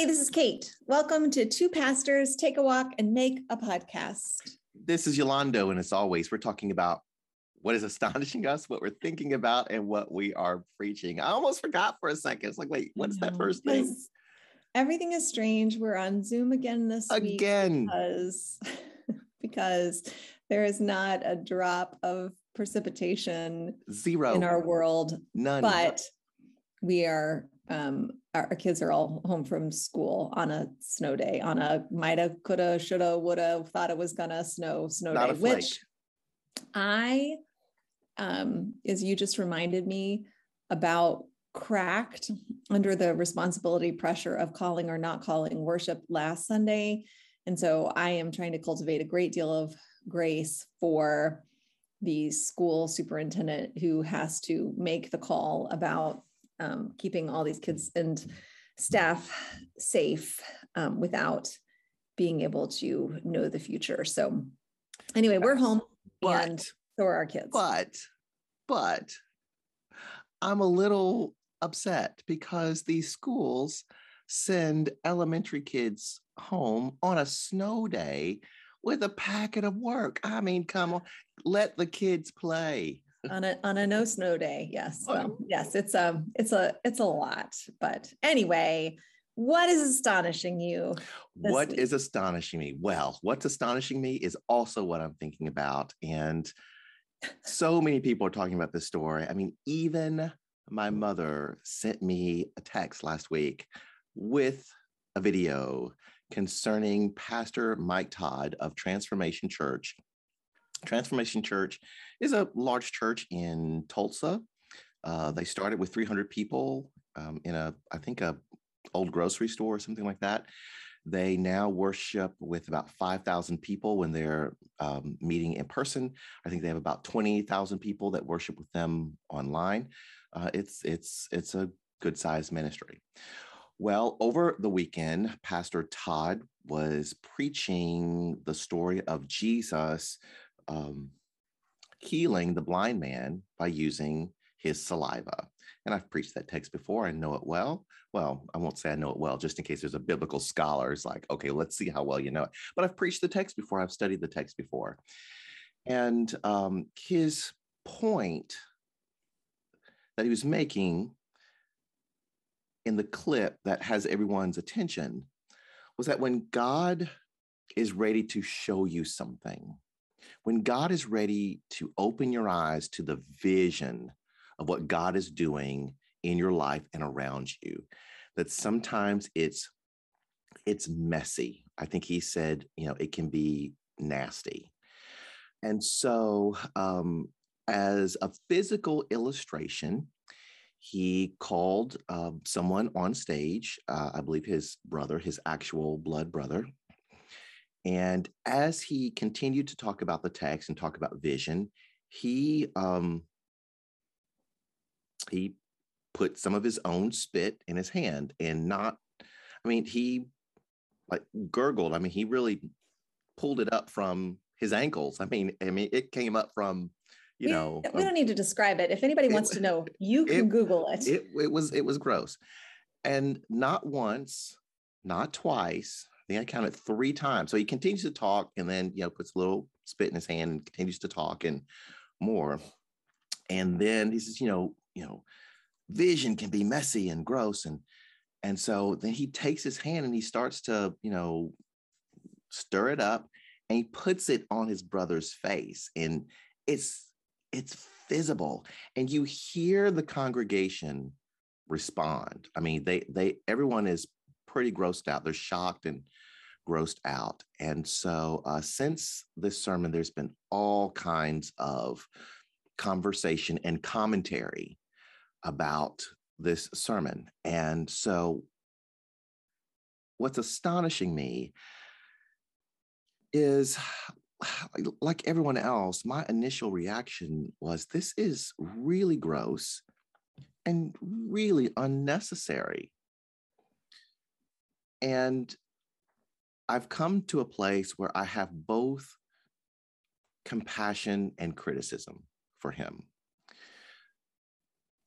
Hey, this is Kate. Welcome to Two Pastors Take a Walk and Make a Podcast. This is Yolando, and as always, we're talking about what is astonishing us, what we're thinking about, and what we are preaching. I almost forgot for a second. It's like, wait, what's that first thing? Everything is strange. We're on Zoom again this week again because because there is not a drop of precipitation zero in our world. None. But we are um our, our kids are all home from school on a snow day, on a mighta, coulda, shoulda, woulda, thought it was gonna snow, snow Not day, which I um as you just reminded me about cracked under the responsibility pressure of calling or not calling worship last Sunday. And so I am trying to cultivate a great deal of grace for the school superintendent who has to make the call about um, keeping all these kids and staff safe um, without being able to know the future. So, anyway, we're home But- and so are our kids. But, but I'm a little upset because these schools send elementary kids home on a snow day with a packet of work. I mean, come on, let the kids play. On a on a no snow day yes Oh. yes it's a it's a it's a lot but anyway what is astonishing you What week. is astonishing me? Well, what's astonishing me is also what I'm thinking about. And so many people are talking about this story. I mean, even my mother sent me a text last week with a video concerning Pastor Mike Todd of Transformation Church. Transformation Church is a large church in Tulsa. Uh, they started with 300 people um, in a, I think, a old grocery store or something like that. They now worship with about 5,000 people when they're um, meeting in person. I think they have about 20,000 people that worship with them online. Uh, it's it's it's a good sized ministry. Well, over the weekend, Pastor Todd was preaching the story of Jesus um, healing the blind man by using his saliva. And I've preached that text before. I know it well. Well, I won't say I know it well, just in case there's a biblical scholar. It's like, okay, let's see how well you know it. But I've preached the text before. I've studied the text before. And um, his point that he was making in the clip that has everyone's attention was that when God is ready to show you something, when God is ready to open your eyes to the vision of what God is doing in your life and around you, that sometimes it's it's messy. I think he said, you know, it can be nasty. And so um, as a physical illustration, he called uh, someone on stage, uh, I believe his brother, his actual blood brother. And as he continued to talk about the text and talk about vision, he um, he put some of his own spit in his hand and not, I mean, he like gurgled. I mean, he really pulled it up from his ankles. I mean, I mean, it came up from, you we, know, we don't need to describe it if anybody it- wants to know you can it- google it, it, it was it was gross and not once not twice i counted three times so he continues to talk and then you know puts a little spit in his hand and continues to talk and more. And then he says you know you know vision can be messy and gross and and so then he takes his hand and he starts to you know stir it up and he puts it on his brother's face and it's it's visible. And you hear the congregation respond. I mean they they everyone is pretty grossed out. They're shocked and grossed out. And so uh, since this sermon there's been all kinds of conversation and commentary about this sermon. And so what's astonishing me is like everyone else, my initial reaction was this is really gross and really unnecessary. And I've come to a place where I have both compassion and criticism for him.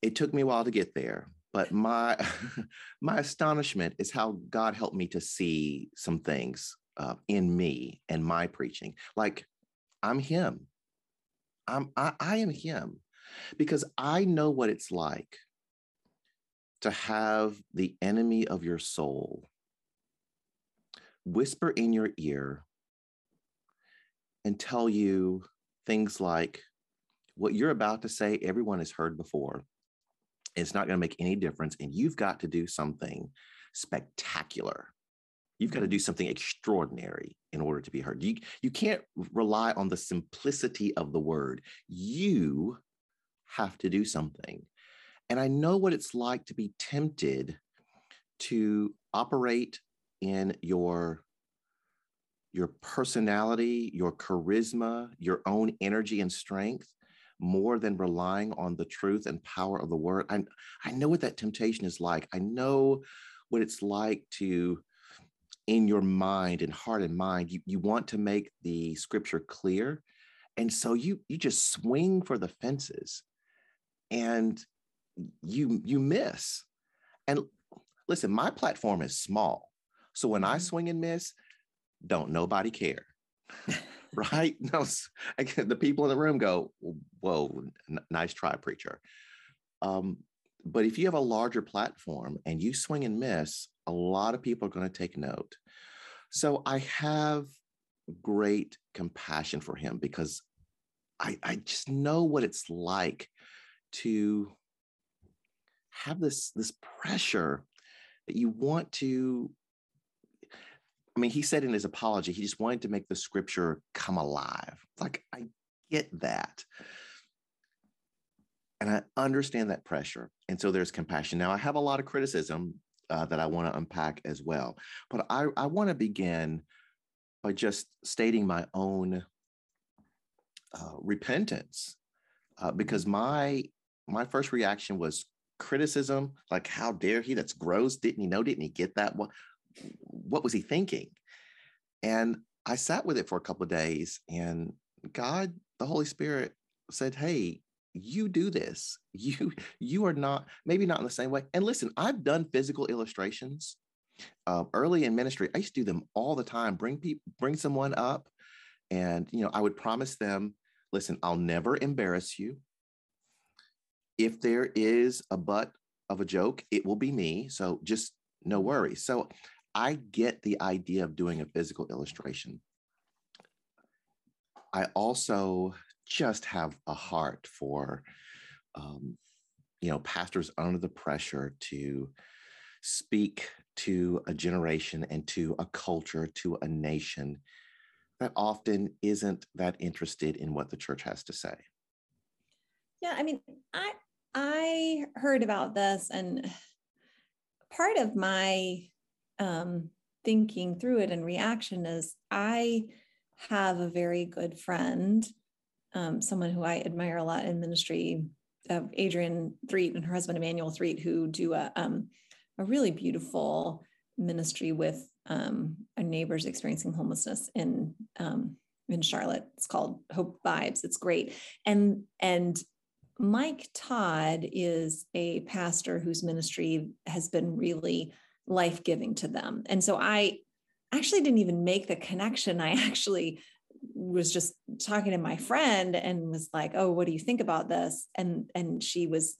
It took me a while to get there, but my my astonishment is how God helped me to see some things uh, in me and my preaching. Like I'm Him. I'm I, I am Him because I know what it's like to have the enemy of your soul whisper in your ear and tell you things like what you're about to say, everyone has heard before. It's not going to make any difference. And you've got to do something spectacular. You've got to do something extraordinary in order to be heard. You, you can't rely on the simplicity of the word. You have to do something. And I know what it's like to be tempted to operate in your your personality, your charisma, your own energy and strength more than relying on the truth and power of the word. I, I know what that temptation is like. I know what it's like to, in your mind and heart and mind, you, you want to make the scripture clear. And so you you just swing for the fences and you you miss. And listen, my platform is small. So when I mm-hmm. swing and miss, don't nobody care. right? No, the people in the room go, "Whoa, n- nice try, preacher." Um, but if you have a larger platform and you swing and miss, a lot of people are going to take note. So I have great compassion for him because I, I just know what it's like to have this this pressure that you want to I mean, he said in his apology, he just wanted to make the scripture come alive. Like, I get that. And I understand that pressure. And so there's compassion. Now, I have a lot of criticism uh, that I want to unpack as well. But I, I want to begin by just stating my own uh, repentance uh, because my my first reaction was criticism like how dare he that's gross didn't he know didn't he get that what what was he thinking? And I sat with it for a couple of days, and God, the Holy Spirit, said, "Hey, you do this. You you are not maybe not in the same way." And listen, I've done physical illustrations uh, early in ministry. I used to do them all the time. Bring people, bring someone up, and you know, I would promise them, "Listen, I'll never embarrass you. If there is a butt of a joke, it will be me. So just no worries." So I get the idea of doing a physical illustration. I also just have a heart for, um, you know, pastors under the pressure to speak to a generation and to a culture, to a nation that often isn't that interested in what the church has to say. Yeah, I mean, I I heard about this and part of my um, thinking through it and reaction is I have a very good friend, um, someone who I admire a lot in ministry, of Adrienne Threet and her husband Emmanuel Threet, who do a um, a really beautiful ministry with um, our neighbors experiencing homelessness in um, in Charlotte. It's called Hope Vibes. It's great, and and Mike Todd is a pastor whose ministry has been really life giving to them. And so I actually didn't even make the connection. I actually was just talking to my friend and was like, "Oh, what do you think about this?" And and she was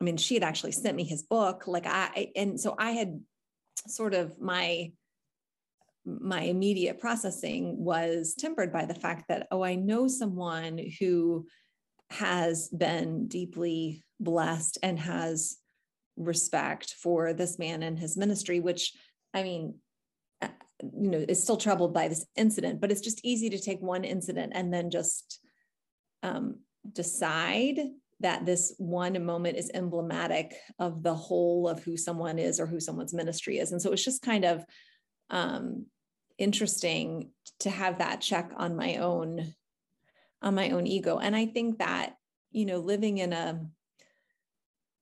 I mean, she had actually sent me his book like I and so I had sort of my my immediate processing was tempered by the fact that oh, I know someone who has been deeply blessed and has respect for this man and his ministry, which I mean, uh, you know, is still troubled by this incident, but it's just easy to take one incident and then just um, decide that this one moment is emblematic of the whole of who someone is or who someone's ministry is. And so it's just kind of um, interesting to have that check on my own on my own ego. And I think that, you know, living in a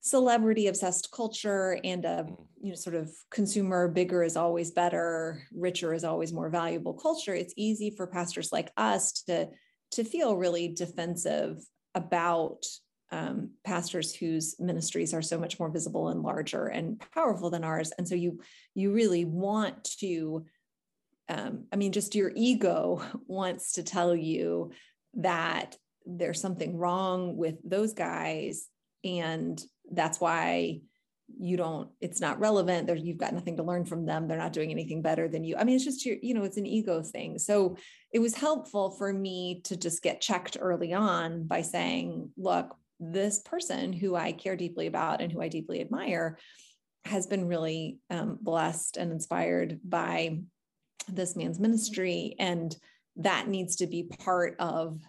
celebrity obsessed culture and a mm. you know sort of consumer bigger is always better richer is always more valuable culture it's easy for pastors like us to to feel really defensive about um, pastors whose ministries are so much more visible and larger and powerful than ours and so you you really want to um, i mean just your ego wants to tell you that there's something wrong with those guys and that's why you don't it's not relevant. There you've got nothing to learn from them. They're not doing anything better than you. I mean it's just your you know it's an ego thing. So it was helpful for me to just get checked early on by saying look this person who i care deeply about and who i deeply admire has been really um, blessed and inspired by this man's ministry. And that needs to be part of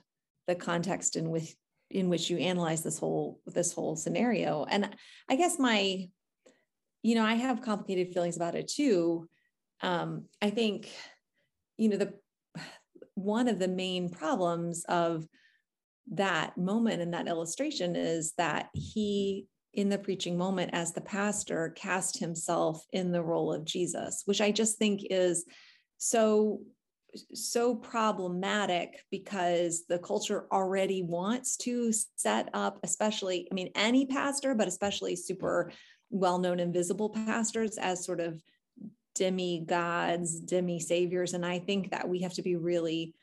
the context in which in which you analyze this whole this whole scenario. And i guess my you know i have complicated feelings about it too. Um, i think you know the one of the main problems of that moment and that illustration is that he in the preaching moment as the pastor cast himself in the role of jesus which i just think is so so problematic because the culture already wants to set up, especially, I mean, any pastor, but especially super well known invisible pastors as sort of demi gods, demi saviors. And I think that we have to be really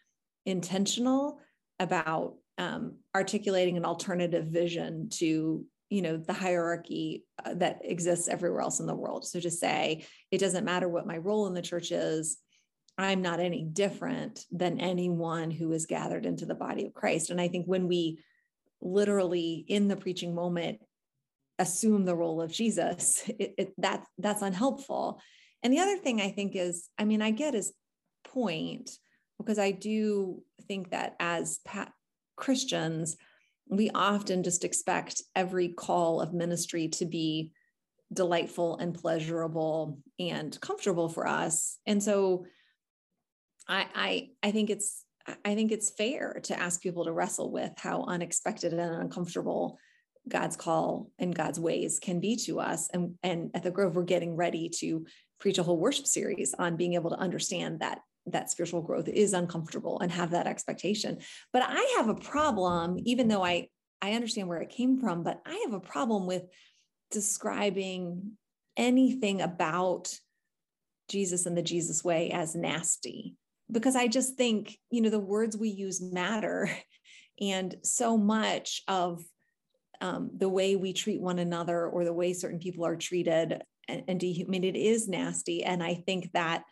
intentional about um, articulating an alternative vision to you know the hierarchy uh, that exists everywhere else in the world so to say it doesn't matter what my role in the church is I'm not any different than anyone who is gathered into the body of Christ. And I think when we literally in the preaching moment assume the role of Jesus, it, it, that that's unhelpful. And the other thing I think is, I mean, I get his point because I do think that as pa- Christians, we often just expect every call of ministry to be delightful and pleasurable and comfortable for us. And so I, I think it's I think it's fair to ask people to wrestle with how unexpected and uncomfortable God's call and God's ways can be to us. And, and at the Grove, we're getting ready to preach a whole worship series on being able to understand that that spiritual growth is uncomfortable and have that expectation. But I have a problem, even though I I understand where it came from, but I have a problem with describing anything about Jesus and the Jesus way as nasty because I just think, you know, the words we use matter. And so much of um, the way we treat one another or the way certain people are treated and, and dehumanized is nasty. And I think that,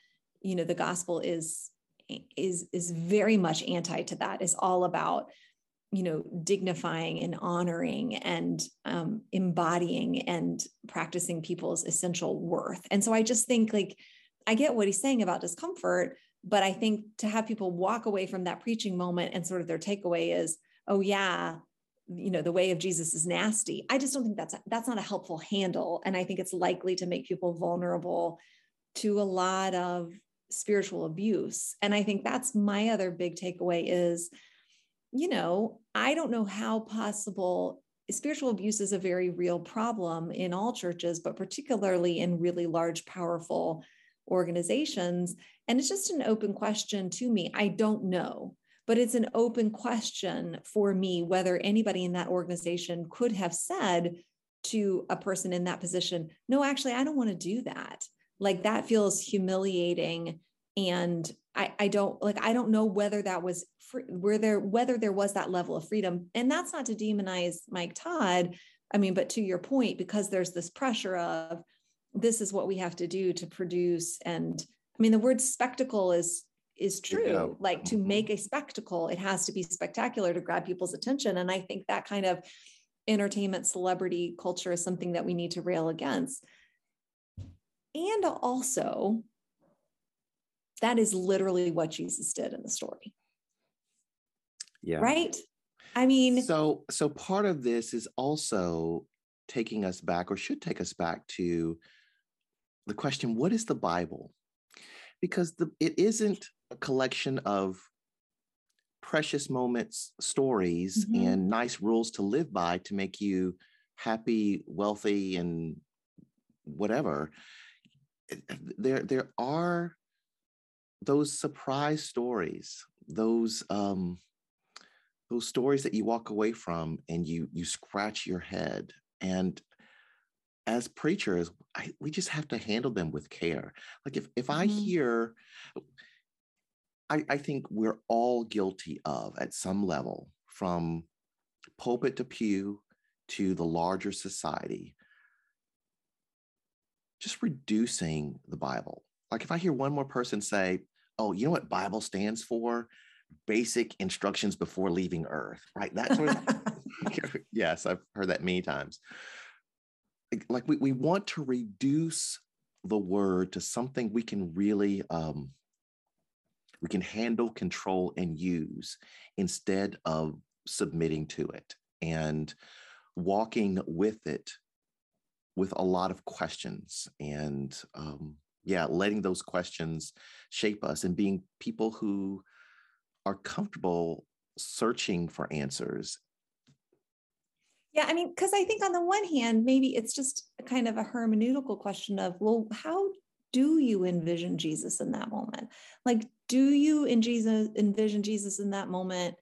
you know, the gospel is is is very much anti to that. Is all about you know dignifying and honoring and um, embodying and practicing people's essential worth and so i just think like i get what he's saying about discomfort but I think to have people walk away from that preaching moment and sort of their takeaway is, oh yeah, you know, the way of Jesus is nasty. I just don't think that's that's not a helpful handle. And I think it's likely to make people vulnerable to a lot of spiritual abuse. And I think that's my other big takeaway is, you know, I don't know how possible spiritual abuse is a very real problem in all churches, but particularly in really large, powerful organizations. And it's just an open question to me. I don't know, but it's an open question for me whether anybody in that organization could have said to a person in that position, no, actually, I don't want to do that. Like that feels humiliating. And I, I don't like, I don't know whether that was free, where there, whether there was that level of freedom. And that's not to demonize Mike Todd. I mean, but to your point, because there's this pressure of, this is what we have to do to produce and i mean the word spectacle is is true. yeah. like to mm-hmm. make a spectacle it has to be spectacular to grab people's attention and i think that kind of entertainment celebrity culture is something that we need to rail against. And also that is literally what jesus did in the story. Yeah. Right? I mean so so part of this is also taking us back or should take us back to the question what is the Bible? Because the, it isn't a collection of precious moments, stories, mm-hmm. and nice rules to live by to make you happy, wealthy, and whatever. There, there are those surprise stories, those um, those stories that you walk away from and you you scratch your head and as preachers I, we just have to handle them with care. Like if if i mm-hmm. hear I, I think we're all guilty of at some level from pulpit to pew to the larger society just reducing the bible. Like if i hear one more person say oh you know what bible stands for? Basic instructions before leaving earth right? That sort of yes i've heard that many times like we, we want to reduce the word to something we can really um, we can handle control and use instead of submitting to it and walking with it with a lot of questions and um, yeah letting those questions shape us and being people who are comfortable searching for answers yeah, I mean, because I think on the one hand, maybe it's just kind of a hermeneutical question of, well, how do you envision Jesus in that moment? Like, do you in Jesus envision Jesus in that moment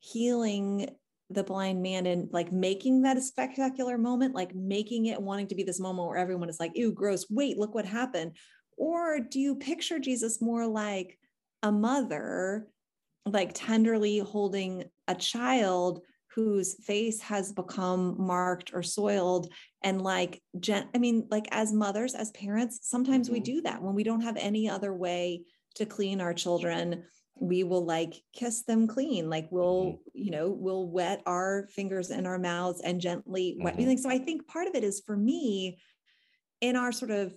healing the blind man and like making that a spectacular moment, like making it wanting to be this moment where everyone is like, ew, gross, wait, look what happened? Or do you picture Jesus more like a mother, like tenderly holding a child whose face has become marked or soiled and like gen- i mean like as mothers as parents sometimes mm-hmm. we do that when we don't have any other way to clean our children we will like kiss them clean like we'll mm-hmm. you know we'll wet our fingers in our mouths and gently wet mm-hmm. so i think part of it is for me in our sort of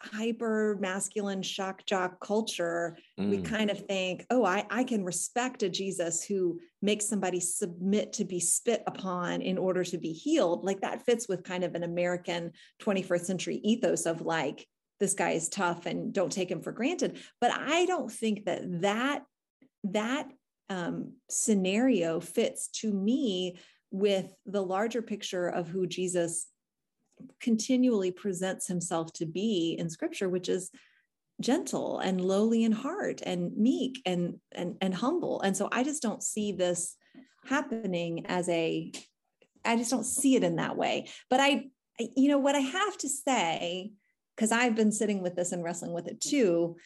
hyper masculine shock jock culture, mm. we kind of think, oh, I, I can respect a Jesus who makes somebody submit to be spit upon in order to be healed. Like that fits with kind of an American 21st century ethos of like, this guy is tough and don't take him for granted. But I don't think that that, that um, scenario fits to me with the larger picture of who Jesus continually presents himself to be in scripture, which is gentle and lowly in heart and meek and and and humble. And so I just don't see this happening as a I just don't see it in that way. But I you know what I have to say because I've been sitting with this and wrestling with it too.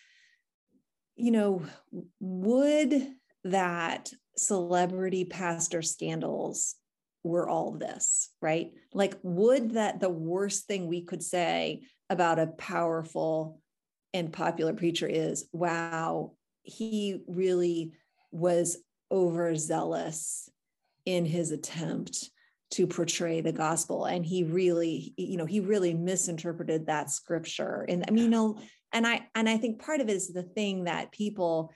You know, would that celebrity pastor scandals were all this, right? Like, would that the worst thing we could say about a powerful and popular preacher is, wow, he really was overzealous in his attempt to portray the gospel and he really you know he really misinterpreted that scripture and i mean you know and i and i think part of it is the thing that people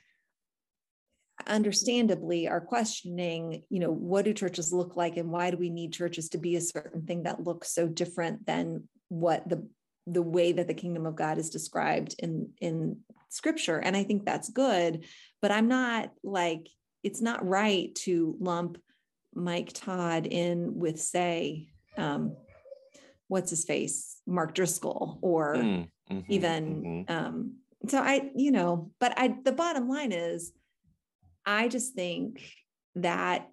understandably are questioning you know what do churches look like and why do we need churches to be a certain thing that looks so different than what the the way that the kingdom of god is described in in scripture and i think that's good but i'm not like it's not right to lump mike todd in with say um what's his face mark driscoll or mm, mm-hmm, even mm-hmm. um so i you know but i the bottom line is I just think that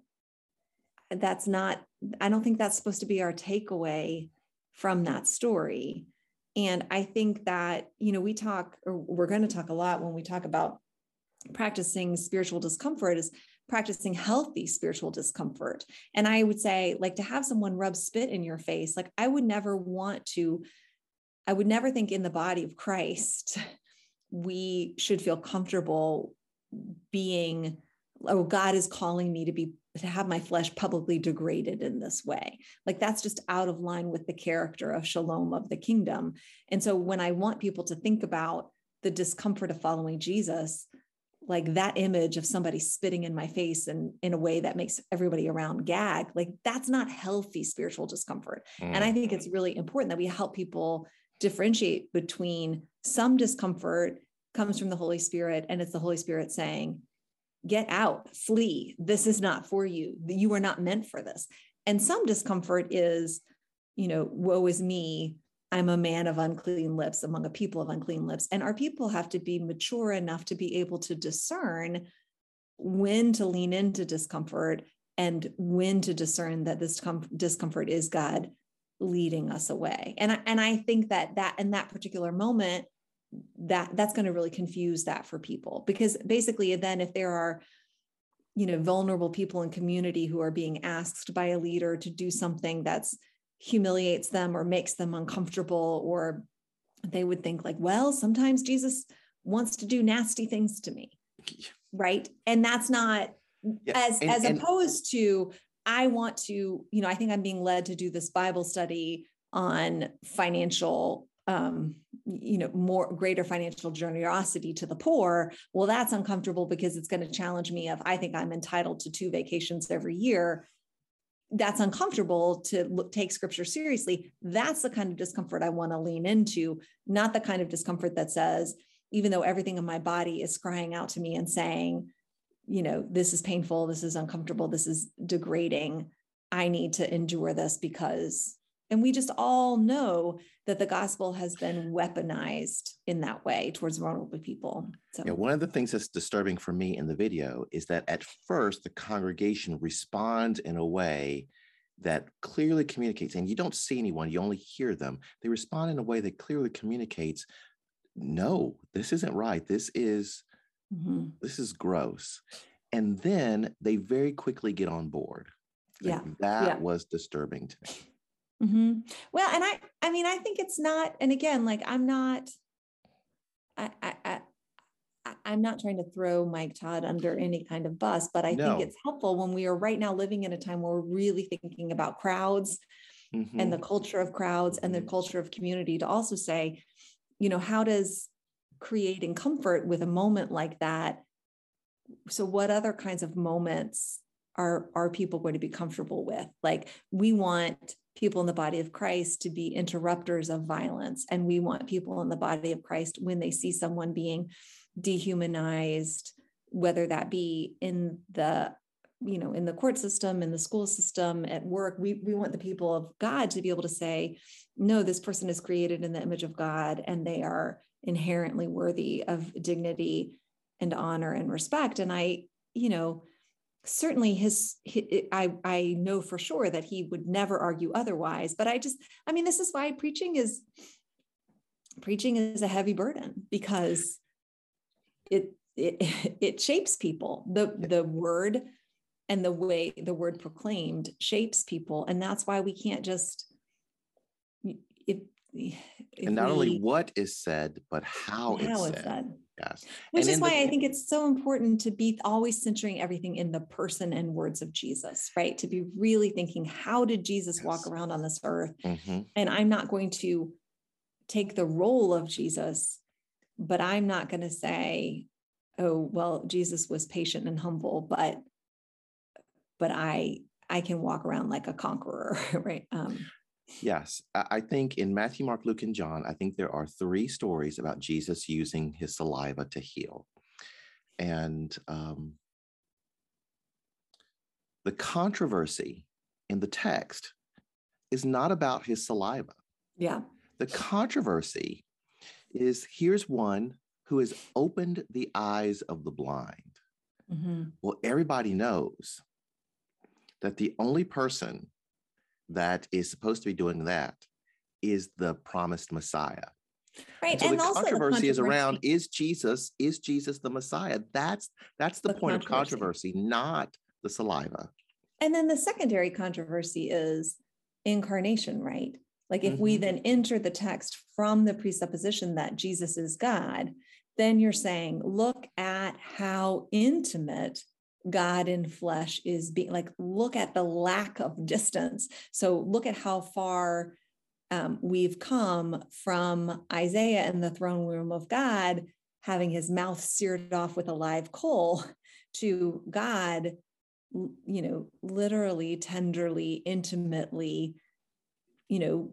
that's not, I don't think that's supposed to be our takeaway from that story. And I think that, you know, we talk, or we're going to talk a lot when we talk about practicing spiritual discomfort is practicing healthy spiritual discomfort. And I would say, like, to have someone rub spit in your face, like, I would never want to, I would never think in the body of Christ, we should feel comfortable being oh god is calling me to be to have my flesh publicly degraded in this way. Like that's just out of line with the character of shalom of the kingdom. And so when i want people to think about the discomfort of following jesus like that image of somebody spitting in my face and in a way that makes everybody around gag like that's not healthy spiritual discomfort. Mm. and i think it's really important that we help people differentiate between some discomfort comes from the Holy Spirit, and it's the Holy Spirit saying, Get out, flee. This is not for you. You are not meant for this. And some discomfort is, you know, woe is me. I'm a man of unclean lips among a people of unclean lips. And our people have to be mature enough to be able to discern when to lean into discomfort and when to discern that this discomfort is God leading us away. And I, and I think that that in that particular moment, that that's going to really confuse that for people because basically then if there are you know vulnerable people in community who are being asked by a leader to do something that's humiliates them or makes them uncomfortable or they would think like well sometimes jesus wants to do nasty things to me right and that's not yeah. as and, as and, opposed to i want to you know i think i'm being led to do this bible study on financial um you know more greater financial generosity to the poor well that's uncomfortable because it's going to challenge me if i think i'm entitled to two vacations every year. That's uncomfortable to look, take scripture seriously. That's the kind of discomfort i want to lean into not the kind of discomfort that says even though everything in my body is crying out to me and saying you know this is painful this is uncomfortable this is degrading i need to endure this because and we just all know that the gospel has been weaponized in that way towards vulnerable people. So. Yeah, one of the things that's disturbing for me in the video is that at first the congregation responds in a way that clearly communicates, and you don't see anyone, you only hear them. They respond in a way that clearly communicates, no, this isn't right. This is mm-hmm. this is gross. And then they very quickly get on board. Yeah. that yeah. was disturbing to me. Mm-hmm. Well, and I, I mean, I think it's not, and again, like I'm not, I, I, I I'm not trying to throw Mike Todd under any kind of bus, but I no. think it's helpful when we are right now living in a time where we're really thinking about crowds mm-hmm. and the culture of crowds and the mm-hmm. culture of community to also say, you know, how does creating comfort with a moment like that? So, what other kinds of moments are are people going to be comfortable with? Like, we want people in the body of Christ to be interrupters of violence. And we want people in the body of Christ, when they see someone being dehumanized, whether that be in the you know in the court system in the school system at work we, we want the people of god to be able to say no this person is created in the image of god and they are inherently worthy of dignity and honor and respect and i you know certainly his, his, I, I know for sure that he would never argue otherwise but i just i mean this is why preaching is preaching is a heavy burden because it it it shapes people the the word and the way the word proclaimed shapes people and that's why we can't just if, if and not we, only what is said but how, how it's, said. said. Yes. Which and is why the, I think it's so important to be always centering everything in the person and words of Jesus, right? To be really thinking, how did Jesus yes. walk around on this earth? Mm-hmm. And I'm not going to take the role of Jesus, but I'm not going to say, oh, well, Jesus was patient and humble, but but I I can walk around like a conqueror, right? Um, Yes, I think in Matthew, Mark, Luke, and John, I think there are three stories about Jesus using his saliva to heal. And um, the controversy in the text is not about his saliva. Yeah. The controversy is here's one who has opened the eyes of the blind. Mm-hmm. Well, everybody knows that the only person that is supposed to be doing that is the promised Messiah. Right. And, so and the, controversy the controversy is around is Jesus, is Jesus the Messiah? That's that's the, the point of controversy, not the saliva. And then the secondary controversy is incarnation, right? Like if mm-hmm. we then enter the text from the presupposition that Jesus is God, then you're saying, look at how intimate God in flesh is being like, look at the lack of distance. So look at how far um, we've come from Isaiah in the throne room of God, having his mouth seared off with a live coal, to God, you know, literally, tenderly, intimately, you know,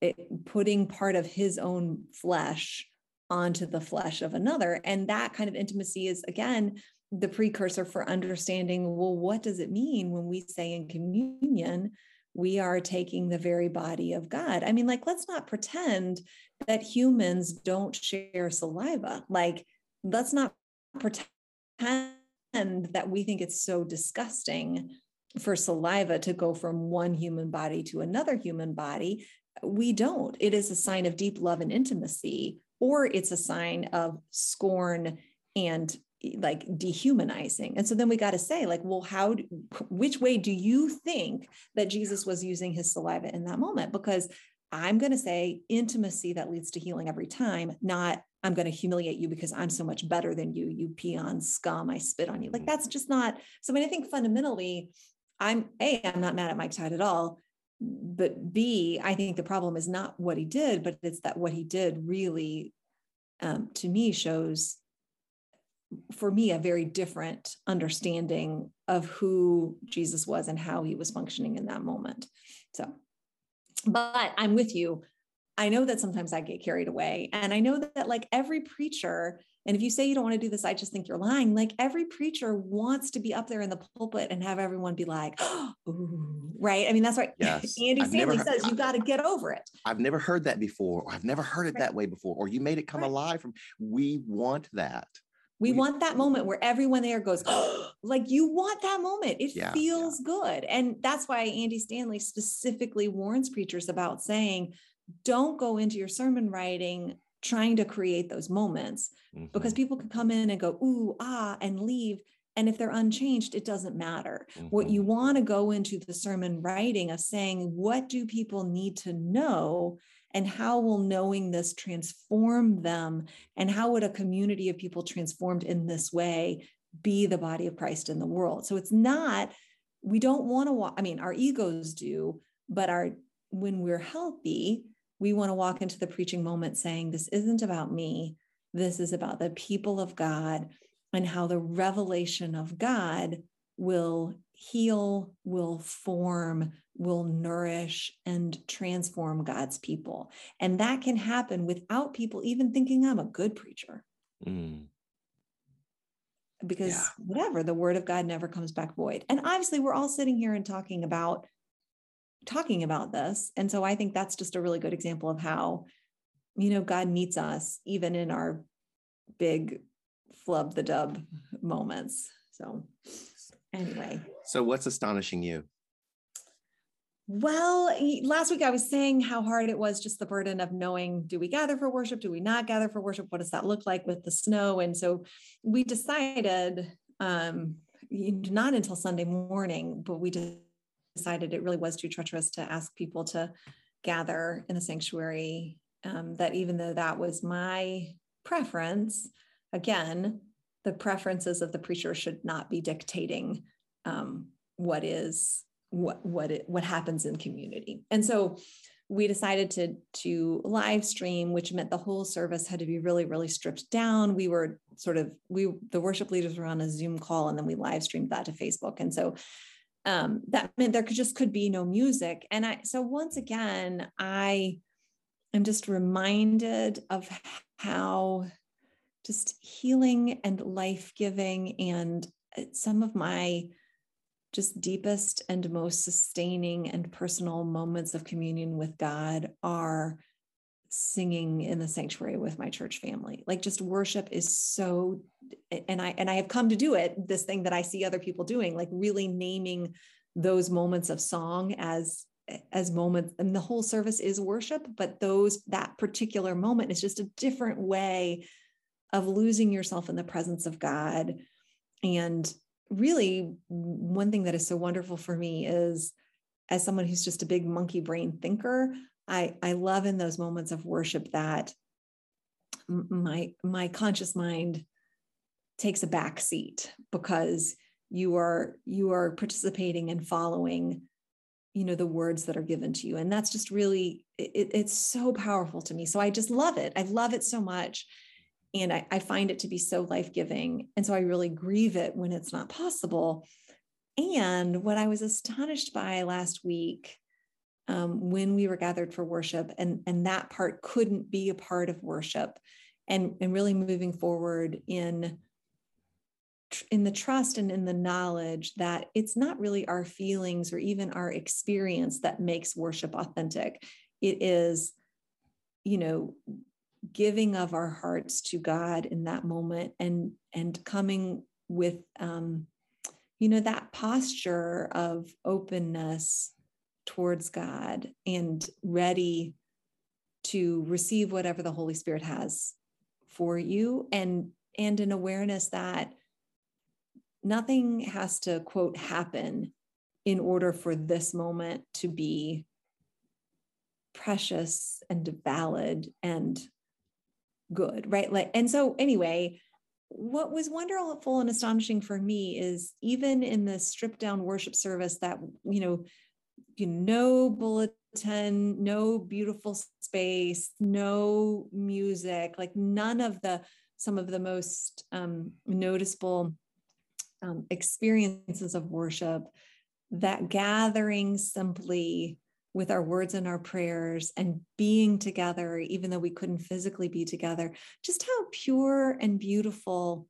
it, putting part of his own flesh onto the flesh of another. And that kind of intimacy is, again, the precursor for understanding well what does it mean when we say in communion we are taking the very body of god i mean like let's not pretend that humans don't share saliva like let's not pretend that we think it's so disgusting for saliva to go from one human body to another human body. We don't. It is a sign of deep love and intimacy, or it's a sign of scorn and like dehumanizing. And so then we got to say, like, well, how, do, which way do you think that Jesus was using his saliva in that moment? Because I'm going to say intimacy that leads to healing every time, not I'm going to humiliate you because I'm so much better than you, you peon scum, I spit on you. Like, that's just not. So, I mean, I think fundamentally, I'm A, I'm not mad at Mike Todd at all. But B, I think the problem is not what he did, but it's that what he did really, um, to me, shows for me a very different understanding of who Jesus was and how he was functioning in that moment. So, but I'm with you. I know that sometimes I get carried away. And I know that, like every preacher, and if you say you don't want to do this, I just think you're lying. Like every preacher wants to be up there in the pulpit and have everyone be like, oh, right. I mean, that's right. Yes. Andy I've Stanley says you got to get over it. I've never heard that before. Or I've never heard it right. that way before. Or you made it come right. alive from we want that. We, we want that moment where everyone there goes, oh, like you want that moment. It yeah, feels yeah. good. And that's why Andy Stanley specifically warns preachers about saying, don't go into your sermon writing trying to create those moments mm-hmm. because people could come in and go, ooh, ah, and leave. And if they're unchanged, it doesn't matter. Mm-hmm. What you want to go into the sermon writing of saying, what do people need to know? And how will knowing this transform them? And how would a community of people transformed in this way be the body of Christ in the world? So it's not, we don't want to walk, I mean, our egos do, but our when we're healthy, we want to walk into the preaching moment saying, This isn't about me. This is about the people of God and how the revelation of God will heal, will form, will nourish and transform God's people. And that can happen without people even thinking I'm a good preacher. Mm. Because yeah. whatever, the word of God never comes back void. And obviously, we're all sitting here and talking about talking about this. And so I think that's just a really good example of how, you know, God meets us even in our big flub the dub moments. So anyway. So what's astonishing you? Well, last week I was saying how hard it was just the burden of knowing do we gather for worship? Do we not gather for worship? What does that look like with the snow? And so we decided, um, not until Sunday morning, but we decided it really was too treacherous to ask people to gather in the sanctuary. Um, that even though that was my preference, again, the preferences of the preacher should not be dictating um, what is what what it, what happens in community. And so we decided to to live stream, which meant the whole service had to be really really stripped down. We were sort of we the worship leaders were on a Zoom call, and then we live streamed that to Facebook. And so um, that meant there could just could be no music. And I so once again I am just reminded of how just healing and life giving and uh, some of my just deepest and most sustaining and personal moments of communion with God are singing in the sanctuary with my church family. Like just worship is so and I and I have come to do it this thing that I see other people doing like really naming those moments of song as as moments and the whole service is worship but those that particular moment is just a different way of losing yourself in the presence of God and really one thing that is so wonderful for me is as someone who's just a big monkey brain thinker i i love in those moments of worship that my my conscious mind takes a back seat because you are you are participating and following you know the words that are given to you. And that's just really it, it's so powerful to me. So i just love it. I love it so much and I, I find it to be so life-giving and so i really grieve it when it's not possible. And what i was astonished by last week um, when we were gathered for worship and and that part couldn't be a part of worship and and really moving forward in in the trust and in the knowledge that it's not really our feelings or even our experience that makes worship authentic. It is you know giving of our hearts to God in that moment and and coming with um, you know that posture of openness towards God and ready to receive whatever the Holy Spirit has for you and and an awareness that nothing has to quote happen in order for this moment to be precious and valid and good right? Like and so anyway what was wonderful and astonishing for me is even in the stripped down worship service that you know you know bulletin no beautiful space no music like none of the some of the most um, noticeable um, experiences of worship that gathering simply with our words and our prayers and being together, even though we couldn't physically be together, just how pure and beautiful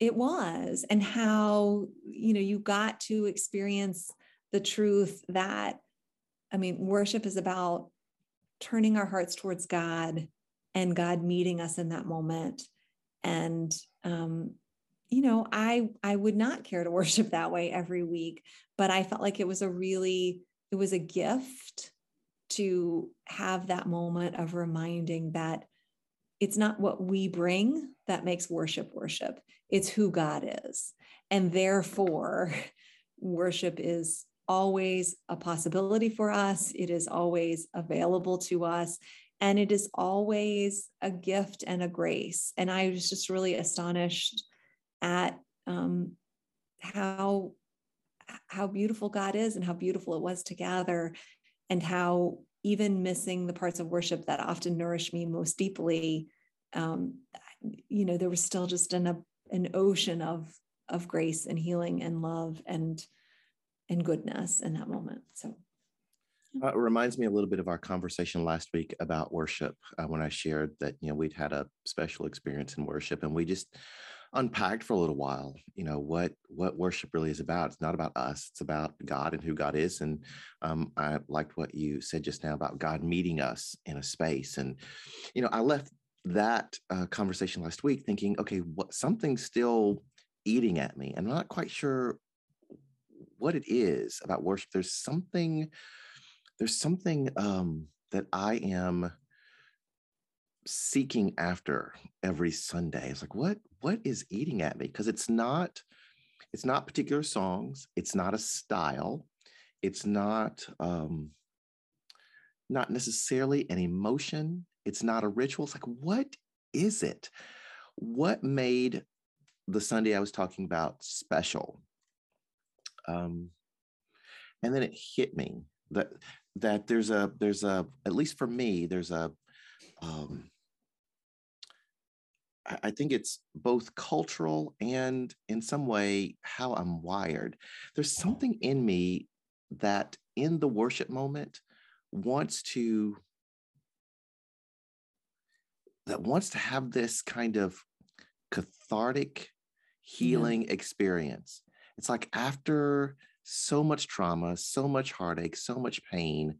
it was, and how, you know, you got to experience the truth that, I mean, worship is about turning our hearts towards God and God meeting us in that moment. And, um, you know, I I would not care to worship that way every week, but I felt like it was a really it was a gift to have that moment of reminding that it's not what we bring that makes worship worship, it's who God is. And therefore, worship is always a possibility for us, it is always available to us. And it is always a gift and a grace. And I was just really astonished at um, how how beautiful God is and how beautiful it was to gather, and how even missing the parts of worship that often nourish me most deeply, um, you know, there was still just an an ocean of of grace and healing and love and and goodness in that moment. So. Uh, it reminds me a little bit of our conversation last week about worship uh, when I shared that you know we'd had a special experience in worship and we just unpacked for a little while you know what what worship really is about it's not about us it's about god and who god is and um, i liked what you said just now about god meeting us in a space and you know i left that uh, conversation last week thinking okay what something's still eating at me i'm not quite sure what it is about worship there's something there's something um, that i am seeking after every Sunday. It's like, what what is eating at me? Because it's not, it's not particular songs, it's not a style, it's not um, not necessarily an emotion, it's not a ritual. It's like, what is it? What made the Sunday I was talking about special? Um, and then it hit me that that there's a there's a at least for me there's a um, I think it's both cultural and in some way how I'm wired. There's something in me that in the worship moment wants to that wants to have this kind of cathartic healing yeah. experience. It's like after so much trauma, so much heartache, so much pain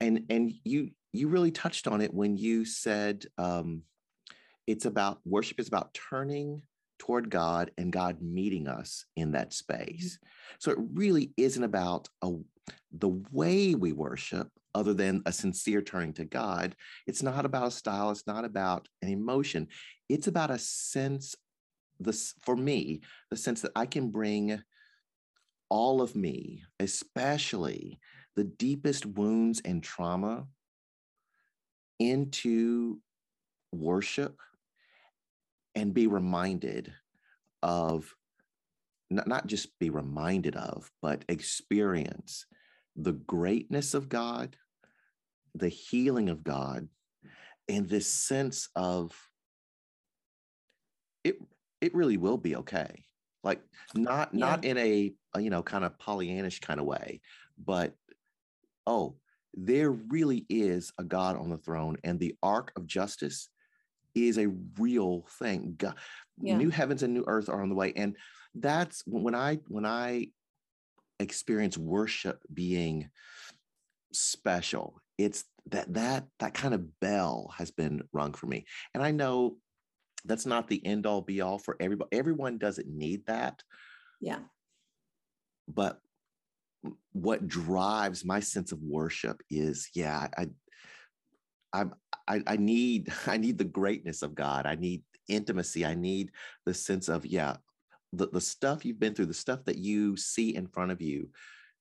and and you you really touched on it when you said um it's about worship is about turning toward God and God meeting us in that mm-hmm. space. So it really isn't about a, the way we worship, other than a sincere turning to God. It's not about a style. It's not about an emotion. It's about a sense. This for me, the sense that I can bring all of me, especially the deepest wounds and trauma, into worship and be reminded of not, not just be reminded of, but experience the greatness of God, the healing of God, and this sense of it it really will be okay. Like not yeah. not in a, a you know kind of Pollyannish kind of way, but oh, there really is a God on the throne, and the arc of justice is a real thing. God, yeah. New heavens and new earth are on the way. And that's when I when I experience worship being special. It's that that that kind of bell has been rung for me. And I know that's not the end all be all for everybody. Everyone doesn't need that. Yeah. But what drives my sense of worship is, yeah, I, I'm, I, I need, I need the greatness of God. I need intimacy. I need the sense of, yeah, the, the stuff you've been through, the stuff that you see in front of you,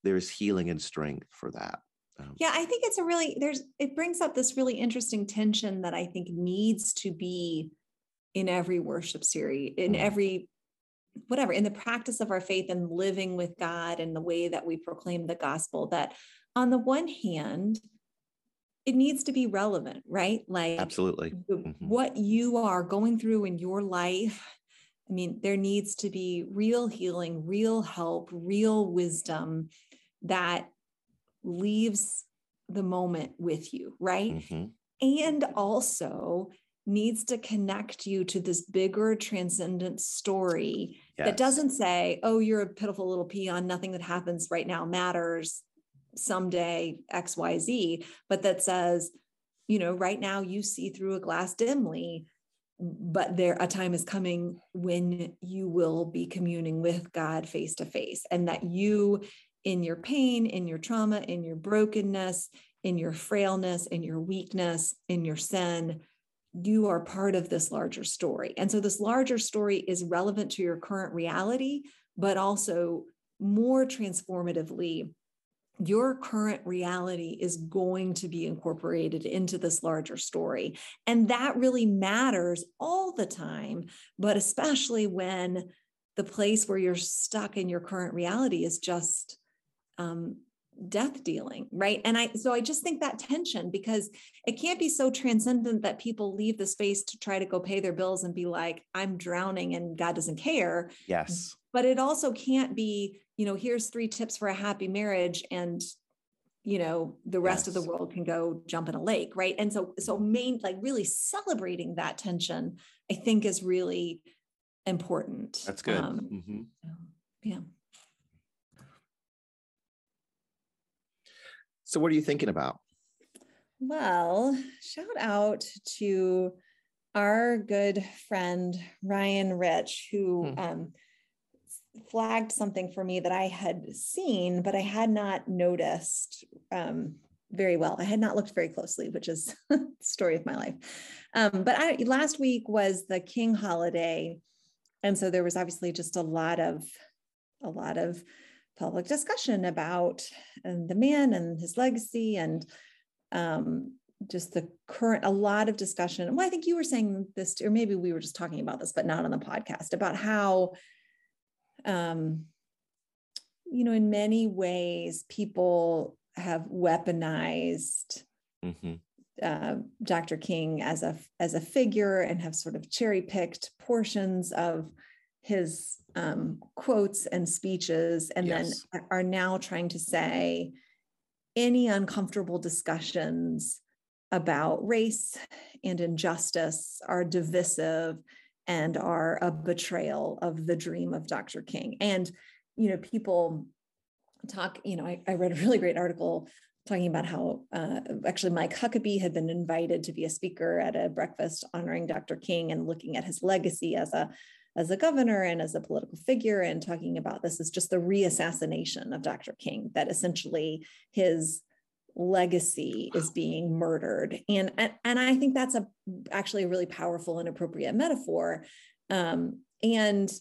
there's healing and strength for that. Um, yeah, I think it's a really, there's, it brings up this really interesting tension that I think needs to be in every worship series, in mm. every whatever in the practice of our faith and living with God and the way that we proclaim the gospel that on the one hand it needs to be relevant right like absolutely mm-hmm. what you are going through in your life i mean there needs to be real healing real help real wisdom that leaves the moment with you right mm-hmm. and also needs to connect you to this bigger transcendent story yes. that doesn't say, oh, you're a pitiful little peon, nothing that happens right now matters someday, XYZ, but that says, you know, right now you see through a glass dimly, but there a time is coming when you will be communing with God face to face, and that you, in your pain, in your trauma, in your brokenness, in your frailness, in your weakness, in your sin, you are part of this larger story. And so this larger story is relevant to your current reality, but also more transformatively, your current reality is going to be incorporated into this larger story. And that really matters all the time, but especially when the place where you're stuck in your current reality is just um, death dealing right? And i so i just think that tension because it can't be so transcendent that people leave the space to try to go pay their bills and be like i'm drowning and god doesn't care. Yes but it also can't be you know here's three tips for a happy marriage and you know the rest yes. of the world can go jump in a lake right and so so main like really celebrating that tension i think is really important that's good um, mm-hmm. yeah So, what are you thinking about? Well, shout out to our good friend Ryan Rich, who hmm. um, flagged something for me that I had seen, but I had not noticed um, very well. I had not looked very closely, which is the story of my life. Um, but I, last week was the King holiday, and so there was obviously just a lot of a lot of public discussion about and the man and his legacy and um, just the current a lot of discussion well i think you were saying this or maybe we were just talking about this but not on the podcast about how um, you know in many ways people have weaponized mm-hmm. uh, dr king as a as a figure and have sort of cherry picked portions of his um, quotes and speeches, and yes. then are now trying to say any uncomfortable discussions about race and injustice are divisive and are a betrayal of the dream of Dr. King. And, you know, people talk, you know, I, I read a really great article talking about how uh, actually Mike Huckabee had been invited to be a speaker at a breakfast honoring Dr. King and looking at his legacy as a as a governor and as a political figure and talking about this is just the reassassination of Dr. King, that essentially his legacy is being murdered. And, and, and I think that's a actually a really powerful and appropriate metaphor. Um, and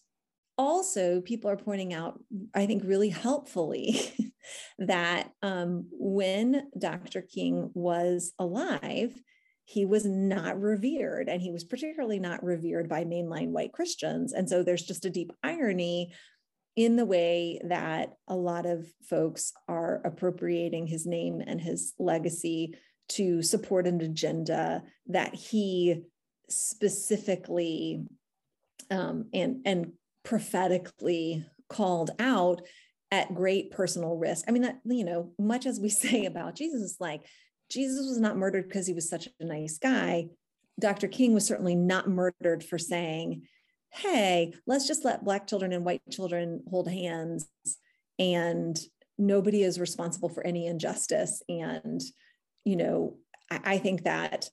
also people are pointing out, I think really helpfully, that um, when Dr. King was alive, he was not revered and he was particularly not revered by mainline white christians and so there's just a deep irony in the way that a lot of folks are appropriating his name and his legacy to support an agenda that he specifically um, and and prophetically called out at great personal risk. I mean, that you know, much as we say about Jesus, like Jesus was not murdered because he was such a nice guy. Dr. King was certainly not murdered for saying, hey, let's just let Black children and white children hold hands and nobody is responsible for any injustice. And, you know, I, I think that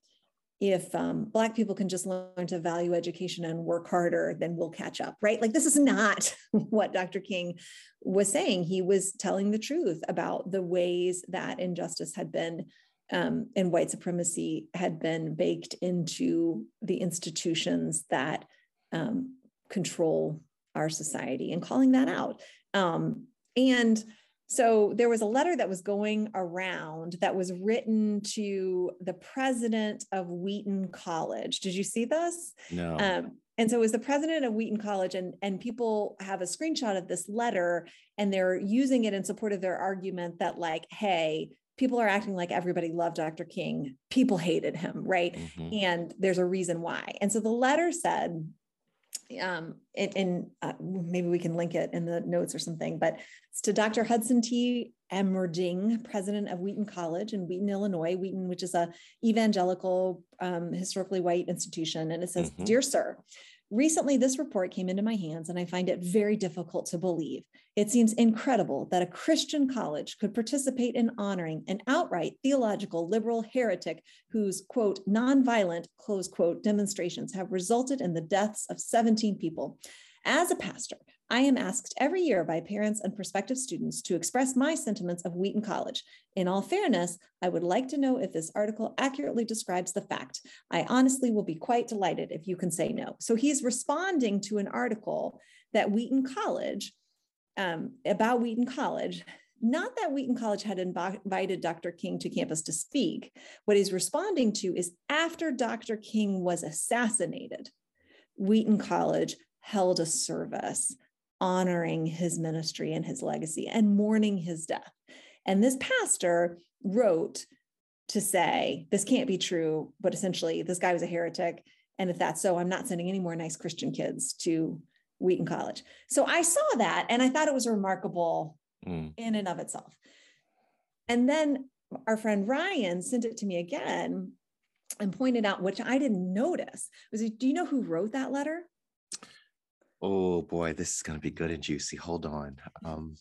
if um, Black people can just learn to value education and work harder, then we'll catch up, right? Like, this is not what Dr. King was saying. He was telling the truth about the ways that injustice had been um, and white supremacy had been baked into the institutions that um, control our society and calling that out. Um, and so there was a letter that was going around that was written to the president of Wheaton College. Did you see this? No. Um, and so it was the president of Wheaton College, and, and people have a screenshot of this letter, and they're using it in support of their argument that, like, hey, people are acting like everybody loved Dr. King. People hated him, right? Mm-hmm. And there's a reason why. And so the letter said, um, and, and uh, maybe we can link it in the notes or something, but it's to Dr. Hudson T. Armerding, president of Wheaton College in Wheaton, Illinois, Wheaton, which is a evangelical, um, historically white institution. And it says, mm-hmm. Dear Sir, Recently, this report came into my hands, and I find it very difficult to believe. It seems incredible that a Christian college could participate in honoring an outright theological liberal heretic whose, quote, nonviolent, close quote, demonstrations have resulted in the deaths of 17 people. As a pastor, I am asked every year by parents and prospective students to express my sentiments of Wheaton College. In all fairness, I would like to know if this article accurately describes the fact. I honestly will be quite delighted if you can say no. So he's responding to an article that Wheaton College, um, about Wheaton College, not that Wheaton College had invited Dr. King to campus to speak. What he's responding to is after Dr. King was assassinated, Wheaton College held a service honoring his ministry and his legacy and mourning his death. And this pastor wrote to say, this can't be true, but essentially, this guy was a heretic. And if that's so, I'm not sending any more nice Christian kids to Wheaton College. So I saw that and I thought it was remarkable mm. in and of itself. And then our friend Ryan sent it to me again and pointed out, which I didn't notice, was do you know who wrote that letter? Oh boy, this is going to be good and juicy. Hold on. Um,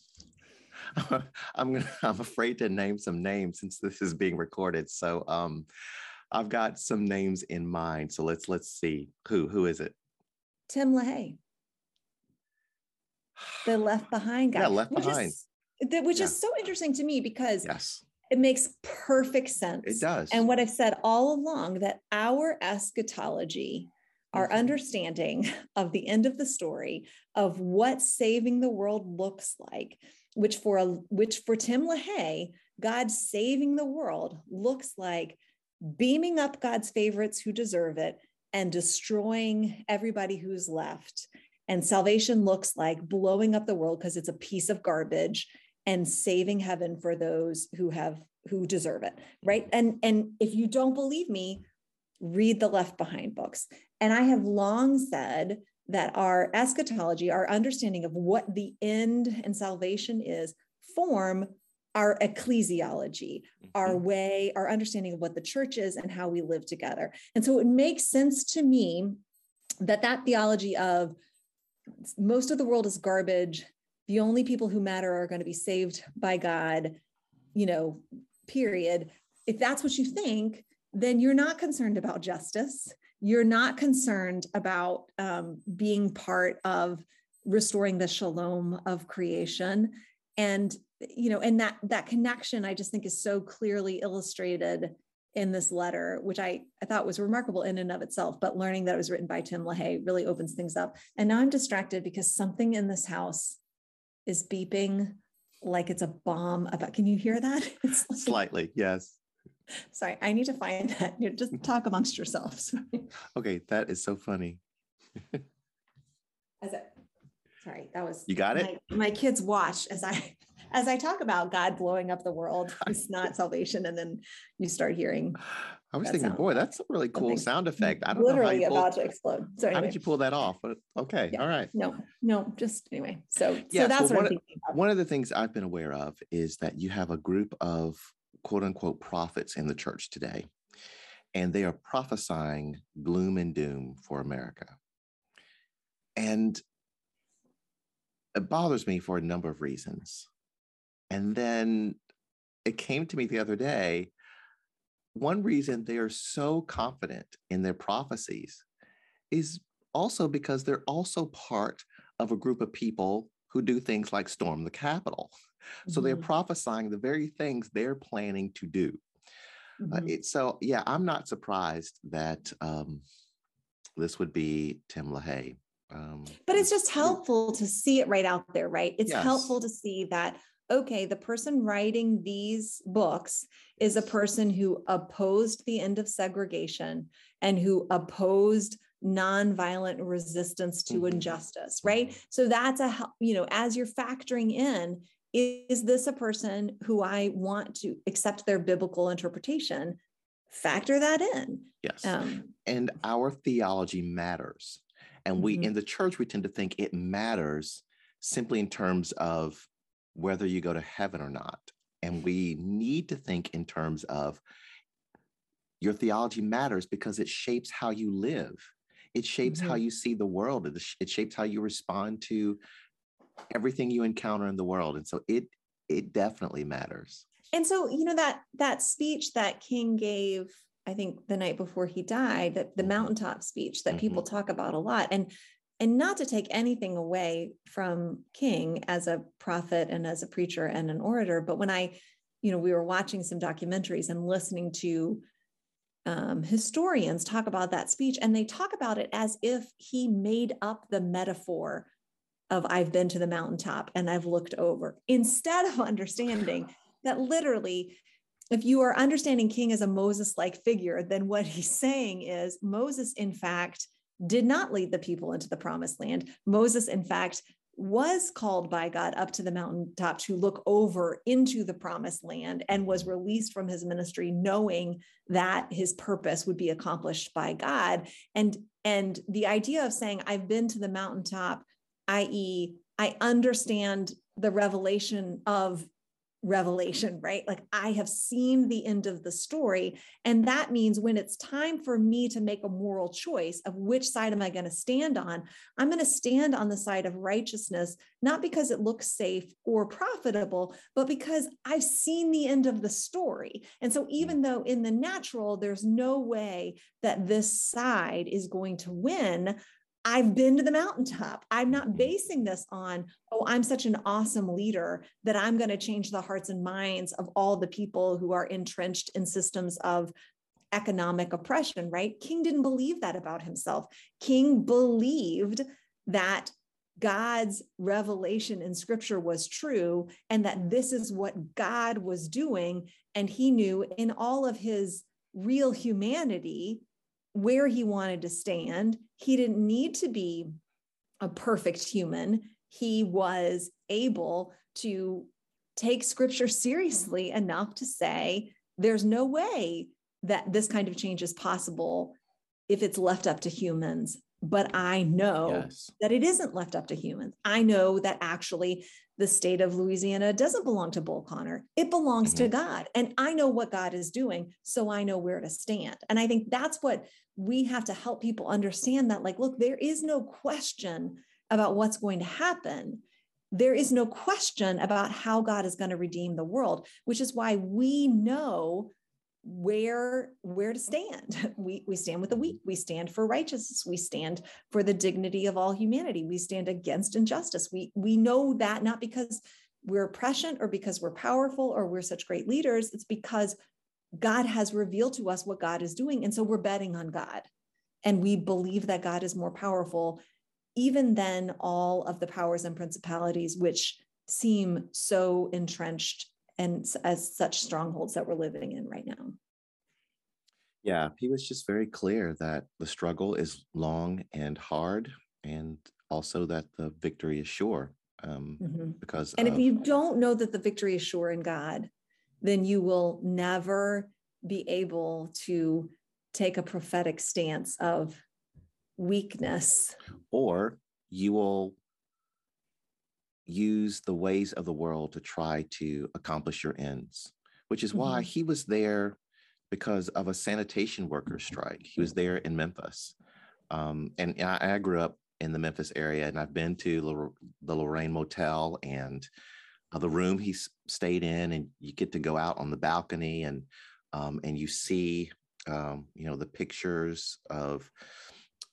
I'm gonna, I'm afraid to name some names since this is being recorded. So um, I've got some names in mind. So let's let's see who who is it? Tim LaHaye, the Left Behind guy. Yeah, Left which Behind. Is, which yeah. is so interesting to me because yes. it makes perfect sense. It does. And what I've said all along that our eschatology our mm-hmm. understanding of the end of the story of what saving the world looks like which for a which for tim lahaye god saving the world looks like beaming up god's favorites who deserve it and destroying everybody who's left. And salvation looks like blowing up the world because it's a piece of garbage and saving heaven for those who have who deserve it right? And and if you don't believe me read the left behind books and I have long said that our eschatology, our understanding of what the end and salvation is, form our ecclesiology, mm-hmm. our way, our understanding of what the church is and how we live together. And so it makes sense to me that that theology of most of the world is garbage, the only people who matter are going to be saved by God, you know, period. If that's what you think, then you're not concerned about justice you're not concerned about um, being part of restoring the shalom of creation. And you know and that that connection i just think is so clearly illustrated in this letter which i i thought was remarkable in and of itself but learning that it was written by tim lahaye really opens things up. And now i'm distracted because something in this house is beeping like it's a bomb about can you hear that? Like, slightly yes Sorry, I need to find that. You know, just talk amongst yourselves. okay, that is so funny. as it, sorry, that was you got it. My, my, kids watch as I as I talk about God blowing up the world. It's not salvation, and then you start hearing. I was thinking, boy, that's a really cool sound effect. I don't literally know how about pulled, to explode. So anyway. how did you pull that off? Okay, yeah. all right. No, no, just anyway. So yeah, so that's so what one, I'm thinking. One of the things I've been aware of is that you have a group of quote unquote prophets in the church today, and they are prophesying gloom and doom for America. And it bothers me for a number of reasons. And then it came to me the other day one reason they are so confident in their prophecies is also because they're also part of a group of people who do things like storm the Capitol. So mm-hmm. they're prophesying the very things they're planning to do. Uh, mm-hmm. Uh, it, so, yeah, I'm not surprised that um, this would be Tim LaHaye. Um, but it's just helpful to see it right out there, right? It's yes. helpful to see that okay, the person writing these books is a person who opposed the end of segregation and who opposed nonviolent resistance to mm-hmm. injustice, right? Mm-hmm. So that's a, you know, as you're factoring in, is this a person who I want to accept their biblical interpretation? Factor that in. Yes. Um, and our theology matters. And we, mm-hmm. in the church, we tend to think it matters simply in terms of whether you go to heaven or not. And we need to think in terms of your theology matters because it shapes how you live. It shapes mm-hmm. how you see the world. It, it shapes how you respond to everything you encounter in the world. And so it it definitely matters. And so, you know, that that speech that King gave, I think the night before he died, that the mm-hmm. mountaintop speech that mm-hmm. people talk about a lot. And and not to take anything away from King as a prophet and as a preacher and an orator, but when I, you know, we were watching some documentaries and listening to um, historians talk about that speech, and they talk about it as if he made up the metaphor of I've been to the mountaintop and I've looked over, instead of understanding that literally if you are understanding king as a moses like figure then what he's saying is moses in fact did not lead the people into the promised land. Moses, in fact, was called by God up to the mountaintop to look over into the promised land and was released from his ministry knowing that his purpose would be accomplished by God and and the idea of saying I've been to the mountaintop i.e. I understand the revelation of revelation, right? Like I have seen the end of the story. And that means when it's time for me to make a moral choice of which side am I going to stand on, I'm going to stand on the side of righteousness, not because it looks safe or profitable, but because I've seen the end of the story. And so hmm. even though in the natural, there's no way that this side is going to win, I've been to the mountaintop. I'm not mm-hmm. basing this on, oh, I'm such an awesome leader that I'm going to change the hearts and minds of all the people who are entrenched in systems of economic oppression, right? King didn't believe that about himself. King believed that God's revelation in scripture was true and that this is what God was doing. And he knew in all of his real humanity where he wanted to stand. He didn't need to be a perfect human. He was able to take scripture seriously enough to say, there's no way that this kind of change is possible if it's left up to humans. But I know yes. that it isn't left up to humans. I know that actually the state of Louisiana doesn't belong to Bull Connor. It belongs mm-hmm. to God. And I know what God is doing. So I know where to stand. And I think that's what we have to help people understand that, like, look, there is no question about what's going to happen. There is no question about how God is going to redeem the world, which is why we know where where to stand. We we stand with the weak. We stand for righteousness. We stand for the dignity of all humanity. We stand against injustice. We we know that not because we're prescient or because we're powerful or we're such great leaders. It's because God has revealed to us what God is doing. And so we're betting on God. And we believe that God is more powerful, even than all of the powers and principalities, which seem so entrenched and as such strongholds that we're living in right now. Yeah, he was just very clear that the struggle is long and hard, and also that the victory is sure. Um, mm-hmm. Because and of, if you don't know that the victory is sure in God, then you will never be able to take a prophetic stance of weakness. Or you will use the ways of the world to try to accomplish your ends, which is why mm-hmm. he was there because of a sanitation worker strike. He was there in Memphis. Um, and I, I, grew up in the Memphis area, and I've been to the Lorraine Motel and uh, the room he stayed in, and you get to go out on the balcony and um, and you see, um, you know, the pictures of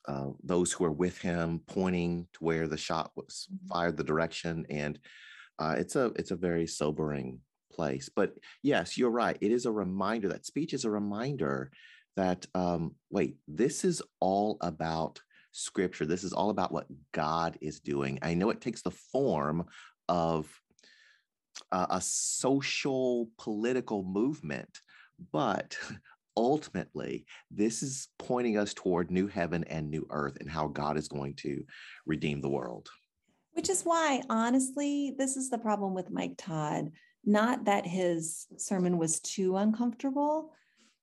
uh, those who are with him pointing to where the shot was mm-hmm. fired, the direction, and uh, it's a it's a very sobering place. But yes, you're right. It is a reminder. That speech is a reminder that um, wait, this is all about scripture. This is all about what God is doing. I know it takes the form of uh, a social political movement, but ultimately, this is pointing us toward new heaven and new earth and how God is going to redeem the world. Which is why, honestly, this is the problem with Mike Todd. Not that his sermon was too uncomfortable,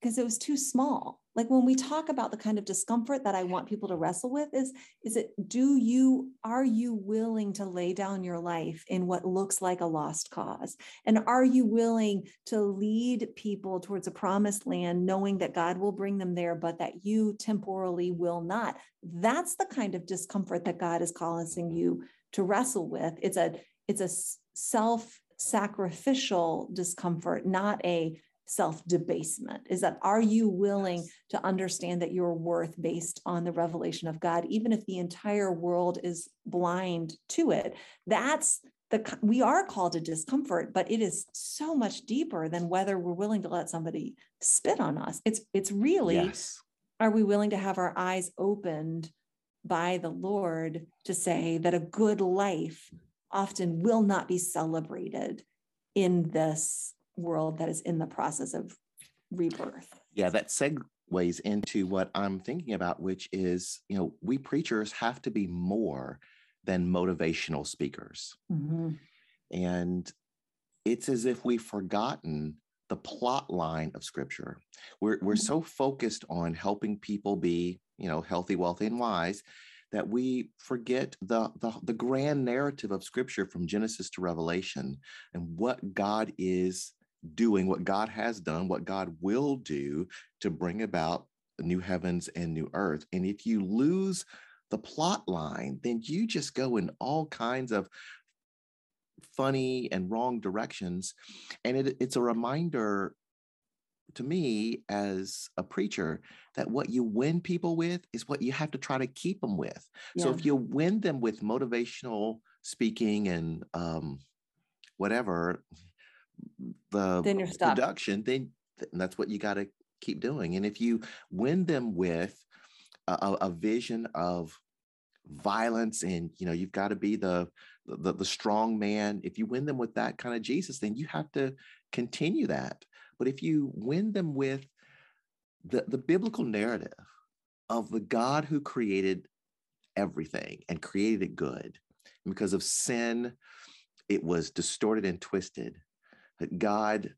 because it was too small like when we talk about the kind of discomfort that i want people to wrestle with is is it do you are you willing to lay down your life in what looks like a lost cause? And are you willing to lead people towards a promised land knowing that god will bring them there but that you temporally will not? That's the kind of discomfort that god is calling you to wrestle with. It's a it's a self sacrificial discomfort not a self debasement is that are you willing to understand that your worth based on the revelation of God even if the entire world is blind to it? That's the we are called to discomfort but it is so much deeper than whether we're willing to let somebody spit on us. It's it's really yes. are we willing to have our eyes opened by the lord to say that a good life often will not be celebrated in this world that is in the process of rebirth. Yeah, that segues into what I'm thinking about, which is, you know, we preachers have to be more than motivational speakers. Mm-hmm. And it's as if we've forgotten the plot line of scripture. We're, we're mm-hmm. so focused on helping people be, you know, healthy, wealthy, and wise that we forget the, the, the grand narrative of scripture from Genesis to Revelation and what God is doing what God has done, what God will do to bring about new heavens and new earth. And if you lose the plot line, then you just go in all kinds of funny and wrong directions. And it, it's a reminder to me as a preacher that what you win people with is what you have to try to keep them with. Yeah. So if you win them with motivational speaking and um, whatever, the then you're production, then that's what you got to keep doing. And if you win them with a, a vision of violence and you know you've got to be the, the the strong man if you win them with that kind of jesus then you have to continue that but if you win them with the, the biblical narrative of the god who created everything and created it good and because of sin it was distorted and twisted that God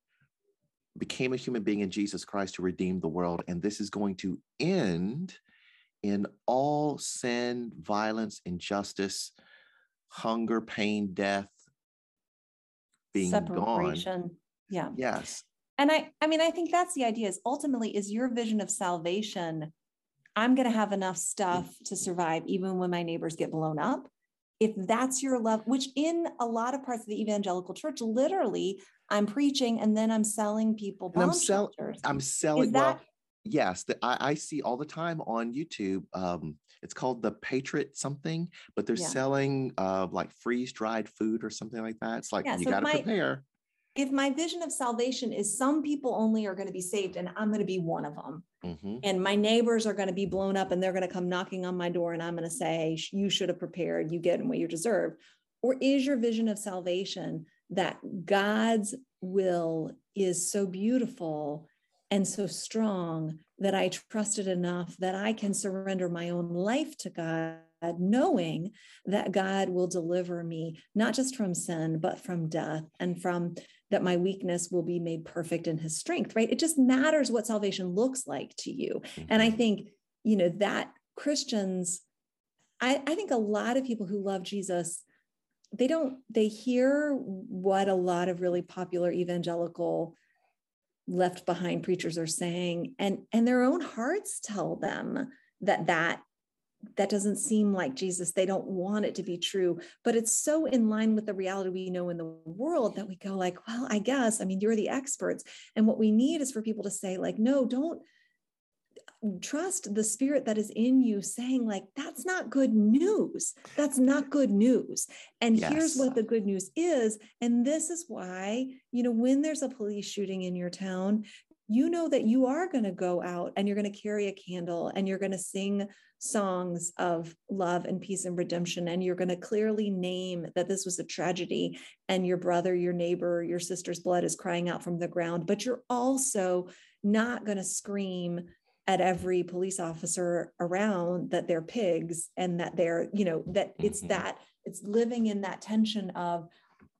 became a human being in Jesus Christ to redeem the world. And this is going to end in all sin, violence, injustice, hunger, pain, death being Separation. gone. Yeah. Yes. And I I mean I think that's the idea is ultimately is your vision of salvation I'm going to have enough stuff to survive even when my neighbors get blown up. If that's your love, which in a lot of parts of the evangelical church, literally I'm preaching and then I'm selling people bomb I'm sell- I'm selling. That- well, yes, the, I, I, see all the time on YouTube. Um, it's called the Patriot something, but they're yeah. selling uh, like freeze dried food or something like that. It's like yeah, you so got to prepare. If my vision of salvation is some people only are going to be saved and I'm going to be one of them, mm-hmm. and my neighbors are going to be blown up and they're going to come knocking on my door and I'm going to say, You should have prepared, you get what you deserve. Or is your vision of salvation that God's will is so beautiful and so strong that I trust it enough that I can surrender my own life to God, knowing that God will deliver me, not just from sin, but from death and from that my weakness will be made perfect in his strength, right? It just matters what salvation looks like to you. And I mm-hmm. think, you know, that Christians, I, I think a lot of people who love Jesus they don't they hear what a lot of really popular evangelical left behind preachers are saying and and their own hearts tell them that that that doesn't seem like Jesus. They don't want it to be true, but it's so in line with the reality we know in the world that we go like, well, I guess, I mean, you're the experts. And what we need is for people to say like, no, don't uh, trust the spirit that is in you saying like that's not good news that's not good news and yes. here's what the good news is and this is why you know when there's a police shooting in your town you know that you are going to go out and you're going to carry a candle and you're going to sing songs of love and peace and redemption. And you're going to clearly name that this was a tragedy and your brother, your neighbor, your sister's blood is crying out from the ground. But you're also not going to scream at every police officer around that they're pigs and that they're, you know, that it's mm-hmm. that it's living in that tension of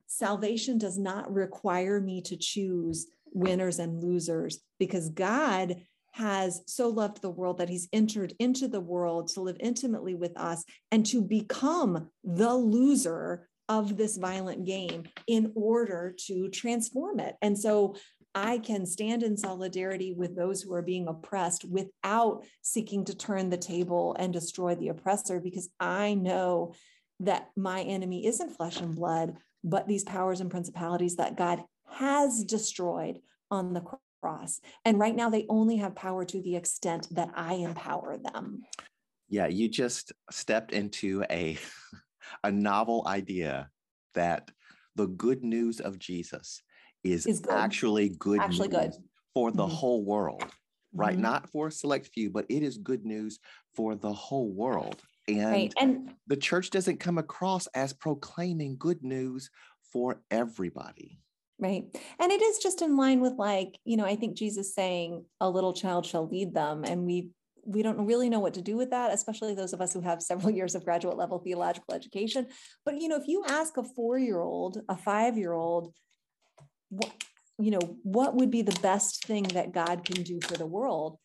salvation does not require me to choose winners and losers because God has so loved the world that he's entered into the world to live intimately with us and to become the loser of this violent game in order to transform it. And so I can stand in solidarity with those who are being oppressed without seeking to turn the table and destroy the oppressor because I know that my enemy isn't flesh and blood, but these powers and principalities that God has destroyed on the cross. And right now, they only have power to the extent that I empower them. Yeah, you just stepped into a, a novel idea that the good news of Jesus is, is good. actually good actually good for the mm-hmm. whole world right mm-hmm. not for a select few but it is good news for the whole world and, right. and the church doesn't come across as proclaiming good news for everybody Right. And it is just in line with like, you know, I think Jesus saying a little child shall lead them. And we we don't really know what to do with that, especially those of us who have several years of graduate level theological education. But you know, if you ask a four-year-old, a five-year-old, what you know, what would be the best thing that God can do for the world?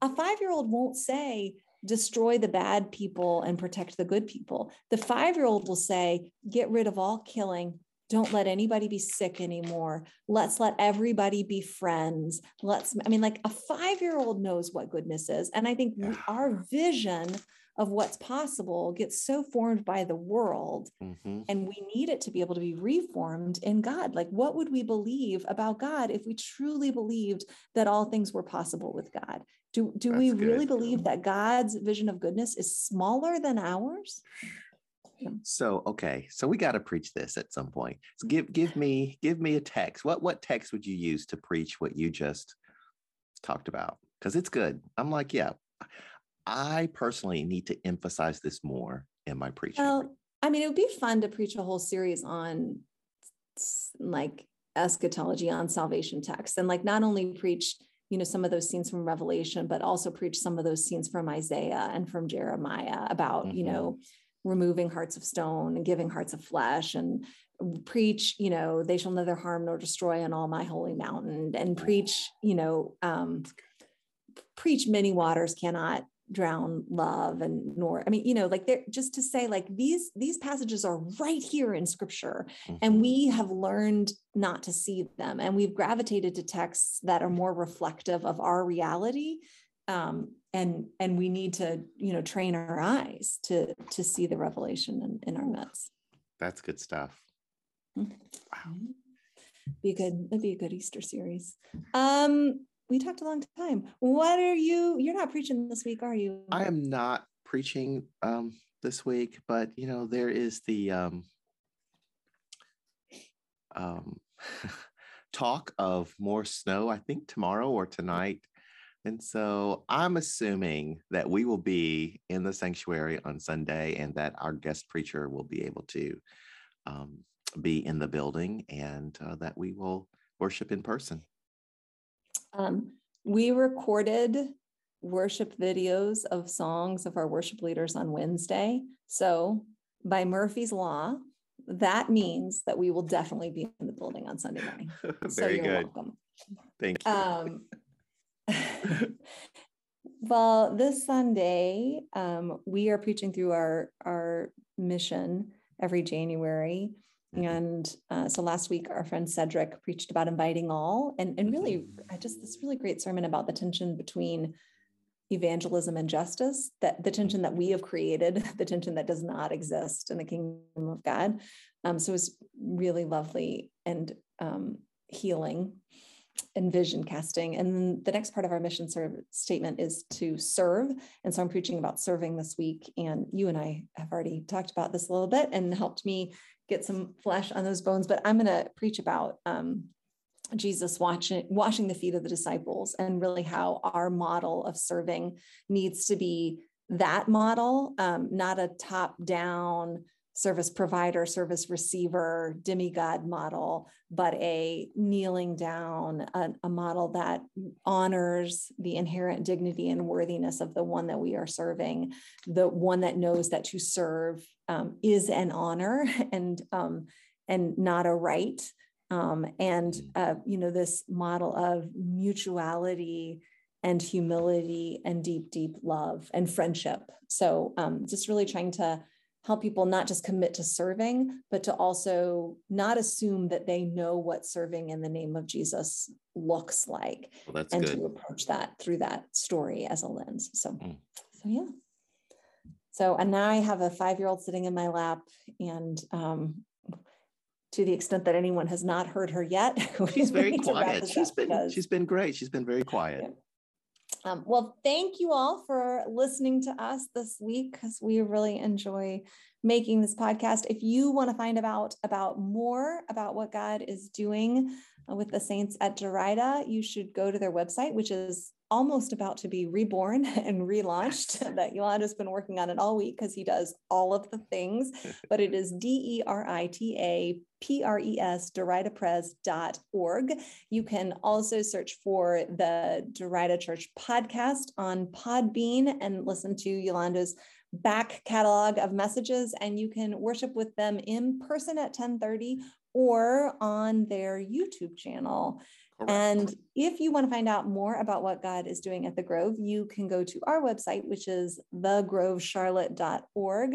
A five-year-old won't say, destroy the bad people and protect the good people. The five year old will say, get rid of all killing, don't let anybody be sick anymore. Let's let everybody be friends. Let's i mean like a 5 year old knows what goodness is and i think yeah. our vision of what's possible gets so formed by the world mm-hmm. and we need it to be able to be reformed in god. Like what would we believe about god if we truly believed that all things were possible with god? Do, do we really believe that god's vision of goodness is smaller than ours so okay, so we got to preach this at some point. So give give me give me a text. What what text would you use to preach what you just talked about? Because it's good. I'm like, yeah, I personally need to emphasize this more in my preaching. Well, I mean, it would be fun to preach a whole series on like eschatology on salvation text and like not only preach you know some of those scenes from revelation but also preach some of those scenes from isaiah and from jeremiah about mm-hmm. you know removing hearts of stone and giving hearts of flesh and preach you know they shall neither harm nor destroy on all my holy mountain and preach you know um preach many waters cannot drown love and nor i mean you know like they're just to say like these these passages are right here in scripture mm-hmm. and we have learned not to see them and we've gravitated to texts that are more reflective of our reality um, and and we need to you know train our eyes to to see the revelation in, in our midst. That's good stuff. Mm-hmm. wow. Be a good that'd be a good easter series. Um we talked a long time. What are you you're not preaching this week are you? I am not preaching um this week but you know there is the um um talk of more snow i think tomorrow or tonight and so I'm assuming that we will be in the sanctuary on Sunday and that our guest preacher will be able to um, be in the building and uh, that we will worship in person. Um, we recorded worship videos of songs of our worship leaders on Wednesday. So, by Murphy's Law, that means that we will definitely be in the building on Sunday morning. Very so you're good. welcome. Thank you. Um, well, this Sunday, um, we are preaching through our our mission every January. Mm-hmm. And uh, so last week, our friend Cedric preached about inviting all, and, and really, mm-hmm. I just this really great sermon about the tension between evangelism and justice that the tension that we have created the tension that does not exist in the kingdom of god um, so it's really lovely and um, healing and vision casting. And the next part of our mission serve statement is to serve. And so i'm preaching about serving this week and you and i have already talked about this a little bit and helped me get some flesh on those bones but i'm going to preach about um, Jesus watching, washing the feet of the disciples, and really how our model of serving needs to be that model, um, not a top down service provider, service receiver, demigod model, but a kneeling down, a, a, model that honors the inherent dignity and worthiness of the one that we are serving, the one that knows that to serve um, is an honor and um, and not a right um, and mm. uh, you know this model of mutuality and humility and deep deep love and friendship so um, just really trying to help people not just commit to serving but to also not assume that they know what serving in the name of jesus looks like well, and good. to approach that through that story as a lens so mm. so yeah so and now i have a five year old sitting in my lap and um, to the extent that anyone has not heard her yet. She's very quiet. She's been because, she's been great. She's been very quiet. Um, well, thank you all for listening to us this week because we really enjoy making this podcast. If you want to find out about more about what God is doing with the saints at Derita, you should go to their website, which is almost about to be reborn and relaunched that Yolanda's been working on it all week because he does all of the things, but it is D-E-R-I-T-A P-R-E-S, DeritaPres.org. You can also search for the Derita Church podcast on Podbean and listen to Yolanda's back catalog of messages and you can worship with them in person at 1030 or on their YouTube channel. Correct. And if you want to find out more about what God is doing at the Grove, you can go to our website, which is thegrovecharlotte.org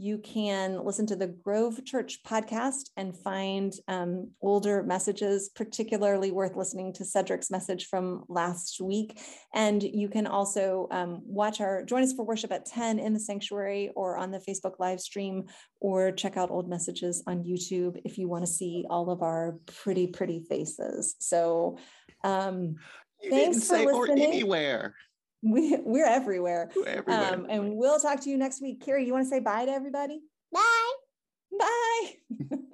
you can listen to the Grove Church podcast and find um, older messages, particularly worth listening to Cedric's message from last week. And you can also um, watch our join us for worship at 10 in the sanctuary or on the Facebook live stream, or check out old messages on YouTube if you want to see all of our pretty, pretty faces. So, um, you thanks for listening. anywhere. We, we're everywhere. We're everywhere. Um, and we'll talk to you next week. Carrie, you want to say bye to everybody? Bye. Bye.